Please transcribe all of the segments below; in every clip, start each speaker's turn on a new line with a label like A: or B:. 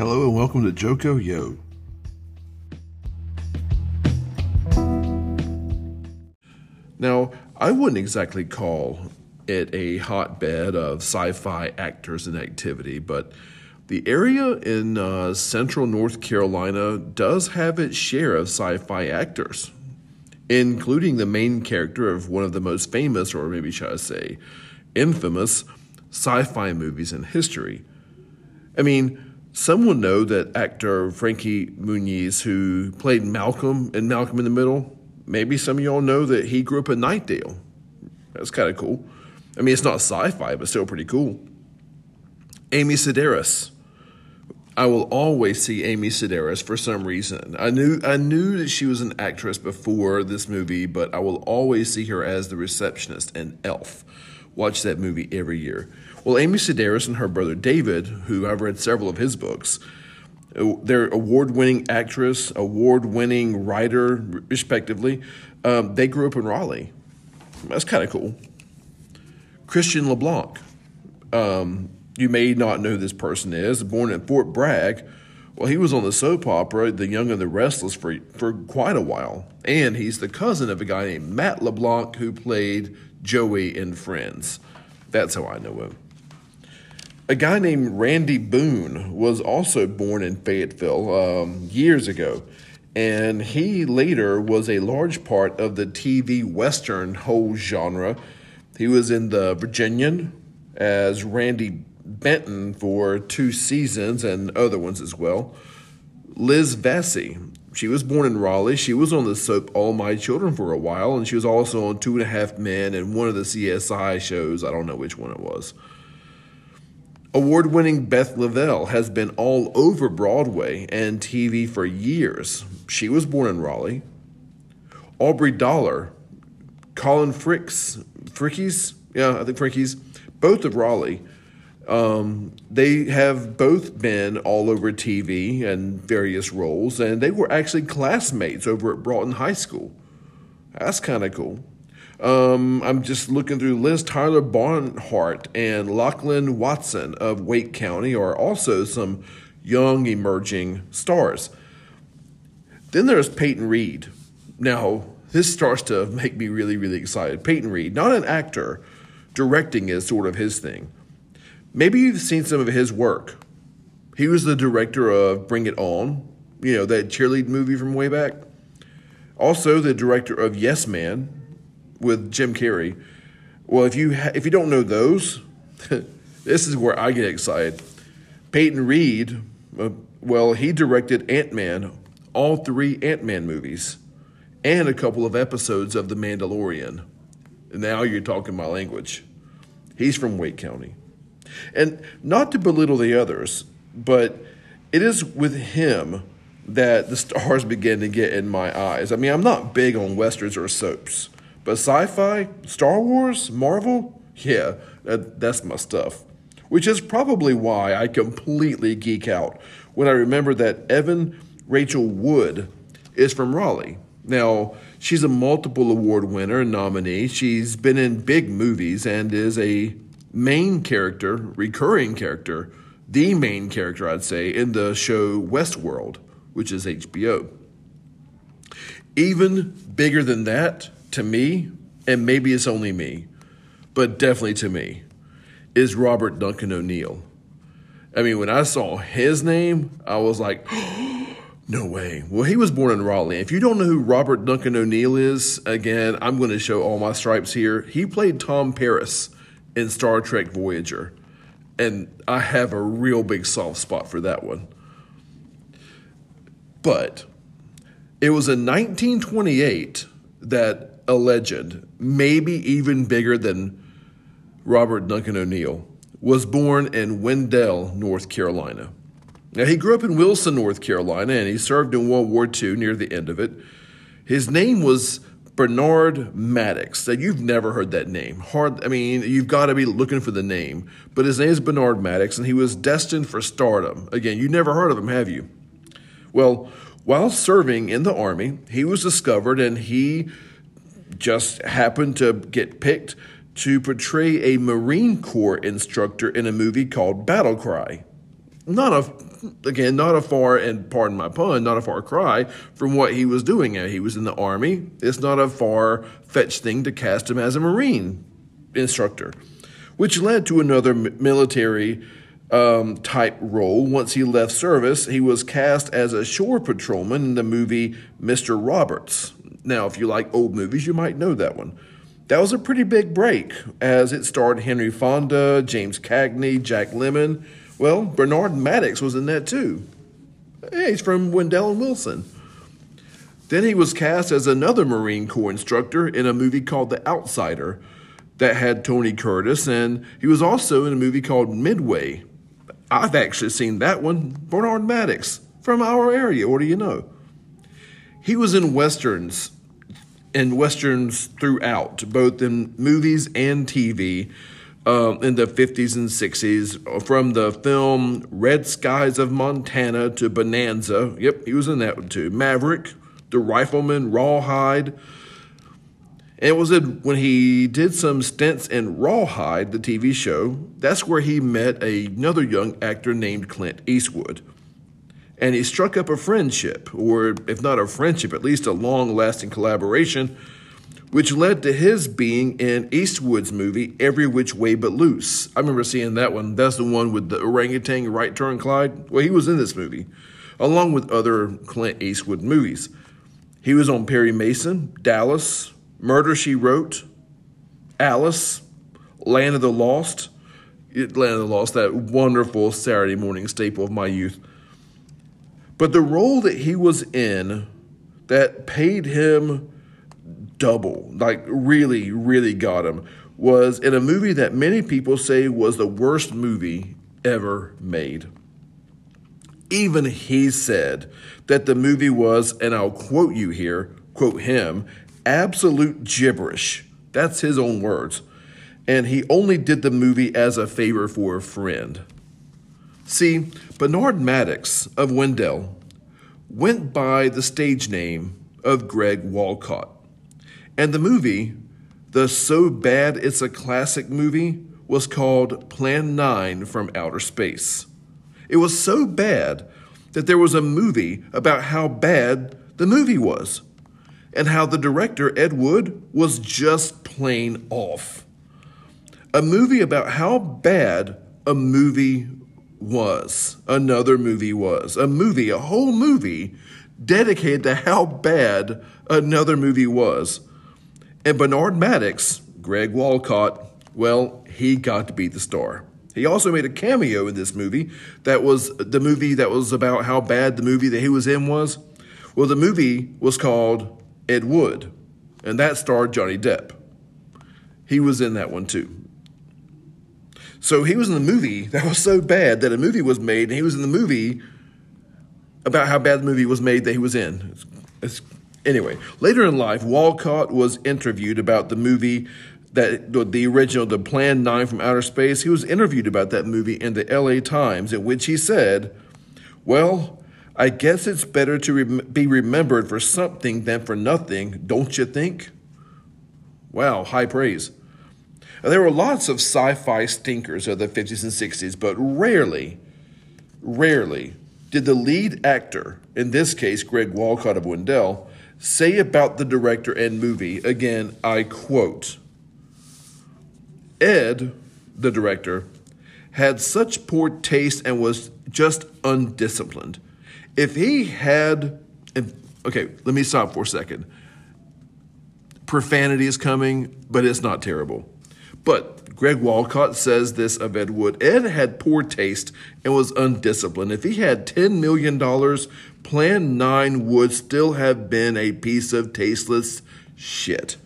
A: Hello and welcome to Joko Yo. Now, I wouldn't exactly call it a hotbed of sci fi actors and activity, but the area in uh, central North Carolina does have its share of sci fi actors, including the main character of one of the most famous, or maybe should I say, infamous sci fi movies in history. I mean, some will know that actor Frankie Muniz, who played Malcolm in Malcolm in the Middle, maybe some of y'all know that he grew up in Knightdale. That's kind of cool. I mean, it's not sci fi, but still pretty cool. Amy Sedaris. I will always see Amy Sedaris for some reason. I knew I knew that she was an actress before this movie, but I will always see her as the receptionist in Elf. Watch that movie every year. Well, Amy Sedaris and her brother David, who I've read several of his books, uh, they're award-winning actress, award-winning writer, respectively. Um, they grew up in Raleigh. That's kind of cool. Christian LeBlanc. Um, you may not know who this person is. Born in Fort Bragg. Well, he was on the soap opera The Young and the Restless for, for quite a while. And he's the cousin of a guy named Matt LeBlanc who played Joey in Friends. That's how I know him. A guy named Randy Boone was also born in Fayetteville um, years ago, and he later was a large part of the TV Western whole genre. He was in The Virginian as Randy Benton for two seasons and other ones as well. Liz Vassey, she was born in Raleigh. She was on the soap All My Children for a while, and she was also on Two and a Half Men and one of the CSI shows. I don't know which one it was. Award winning Beth Leavel has been all over Broadway and TV for years. She was born in Raleigh. Aubrey Dollar, Colin Fricks, Frickies, yeah, I think Frickies, both of Raleigh. Um, they have both been all over TV and various roles, and they were actually classmates over at Broughton High School. That's kind of cool. Um, I'm just looking through Liz Tyler Barnhardt and Lachlan Watson of Wake County are also some young emerging stars. Then there's Peyton Reed. Now, this starts to make me really, really excited. Peyton Reed, not an actor, directing is sort of his thing. Maybe you've seen some of his work. He was the director of Bring It On, you know, that cheerlead movie from way back. Also, the director of Yes Man, with Jim Carrey. Well, if you ha- if you don't know those, this is where I get excited. Peyton Reed, uh, well, he directed Ant Man, all three Ant Man movies, and a couple of episodes of The Mandalorian. Now you're talking my language. He's from Wake County. And not to belittle the others, but it is with him that the stars begin to get in my eyes. I mean, I'm not big on westerns or soaps. Uh, but sci fi, Star Wars, Marvel, yeah, that, that's my stuff. Which is probably why I completely geek out when I remember that Evan Rachel Wood is from Raleigh. Now, she's a multiple award winner and nominee. She's been in big movies and is a main character, recurring character, the main character, I'd say, in the show Westworld, which is HBO. Even bigger than that, to me, and maybe it's only me, but definitely to me, is Robert Duncan O'Neill. I mean, when I saw his name, I was like, no way. Well, he was born in Raleigh. If you don't know who Robert Duncan O'Neill is, again, I'm going to show all my stripes here. He played Tom Paris in Star Trek Voyager, and I have a real big soft spot for that one. But it was in 1928 that a legend, maybe even bigger than Robert Duncan O'Neill, was born in Wendell, North Carolina. Now, he grew up in Wilson, North Carolina, and he served in World War II near the end of it. His name was Bernard Maddox. Now, you've never heard that name. Hard, I mean, you've got to be looking for the name. But his name is Bernard Maddox, and he was destined for stardom. Again, you never heard of him, have you? Well, while serving in the Army, he was discovered and he just happened to get picked to portray a Marine Corps instructor in a movie called Battle Cry. Not a again, not a far, and pardon my pun, not a far cry from what he was doing. He was in the Army. It's not a far fetched thing to cast him as a Marine instructor, which led to another military um, type role. Once he left service, he was cast as a shore patrolman in the movie Mr. Roberts. Now, if you like old movies, you might know that one. That was a pretty big break, as it starred Henry Fonda, James Cagney, Jack Lemmon. Well, Bernard Maddox was in that too. Hey, he's from Wendell and Wilson. Then he was cast as another Marine Corps instructor in a movie called The Outsider that had Tony Curtis, and he was also in a movie called Midway. I've actually seen that one, Bernard Maddox, from our area. What do you know? He was in westerns and westerns throughout, both in movies and TV. Uh, in the 50s and 60s, from the film Red Skies of Montana to Bonanza. Yep, he was in that one too. Maverick, The Rifleman, Rawhide. And it was when he did some stints in Rawhide, the TV show, that's where he met another young actor named Clint Eastwood and he struck up a friendship, or if not a friendship, at least a long lasting collaboration, which led to his being in Eastwood's movie Every Which Way But Loose. I remember seeing that one. That's the one with the orangutan, Right Turn Clyde. Well, he was in this movie, along with other Clint Eastwood movies. He was on Perry Mason, Dallas, Murder She Wrote, Alice, Land of the Lost. Land of the Lost, that wonderful Saturday morning staple of my youth. But the role that he was in that paid him double, like really, really got him, was in a movie that many people say was the worst movie ever made. Even he said that the movie was, and I'll quote you here, quote him, absolute gibberish. That's his own words. And he only did the movie as a favor for a friend. See, Bernard Maddox of Wendell went by the stage name of Greg Walcott. And the movie, the So Bad It's a Classic movie, was called Plan 9 from Outer Space. It was so bad that there was a movie about how bad the movie was and how the director, Ed Wood, was just plain off. A movie about how bad a movie was. Another movie was. A movie, a whole movie dedicated to how bad another movie was. And Bernard Maddox, Greg Walcott, well, he got to be the star. He also made a cameo in this movie that was the movie that was about how bad the movie that he was in was. Well, the movie was called Ed Wood, and that starred Johnny Depp. He was in that one too. So he was in the movie that was so bad that a movie was made, and he was in the movie about how bad the movie was made that he was in. It's, it's, anyway, later in life, Walcott was interviewed about the movie that the original, the Plan 9 from Outer Space. He was interviewed about that movie in the LA Times, in which he said, Well, I guess it's better to rem- be remembered for something than for nothing, don't you think? Wow, high praise. There were lots of sci fi stinkers of the 50s and 60s, but rarely, rarely did the lead actor, in this case Greg Walcott of Wendell, say about the director and movie, again, I quote Ed, the director, had such poor taste and was just undisciplined. If he had, if, okay, let me stop for a second. Profanity is coming, but it's not terrible. But Greg Walcott says this of Ed Wood Ed had poor taste and was undisciplined. If he had $10 million, Plan 9 would still have been a piece of tasteless shit.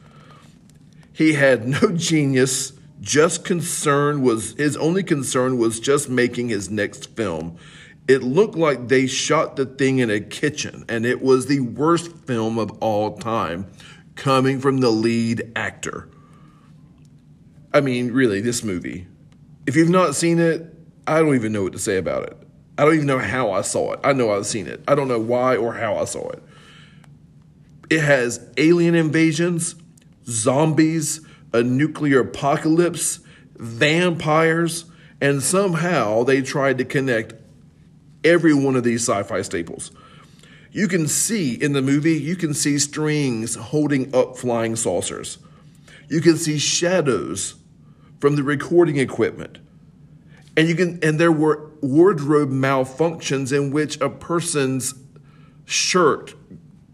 A: He had no genius, just concern was his only concern was just making his next film. It looked like they shot the thing in a kitchen, and it was the worst film of all time, coming from the lead actor. I mean, really, this movie. If you've not seen it, I don't even know what to say about it. I don't even know how I saw it. I know I've seen it. I don't know why or how I saw it. It has alien invasions, zombies, a nuclear apocalypse, vampires, and somehow they tried to connect every one of these sci fi staples. You can see in the movie, you can see strings holding up flying saucers. You can see shadows from the recording equipment. And you can and there were wardrobe malfunctions in which a person's shirt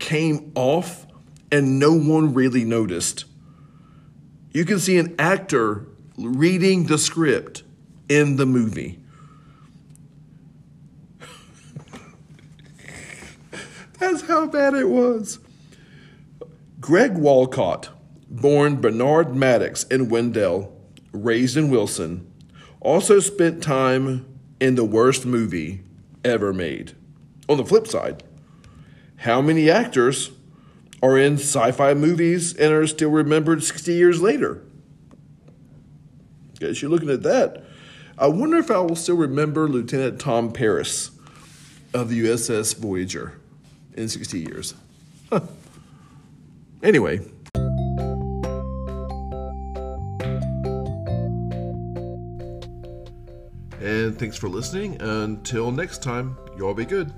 A: came off and no one really noticed. You can see an actor reading the script in the movie. That's how bad it was. Greg Walcott, born Bernard Maddox in Wendell, raised in Wilson, also spent time in the worst movie ever made. On the flip side, how many actors are in sci fi movies and are still remembered 60 years later? Guess you're looking at that. I wonder if I will still remember Lieutenant Tom Paris of the USS Voyager in 60 years. anyway. And thanks for listening. Until next time, y'all be good.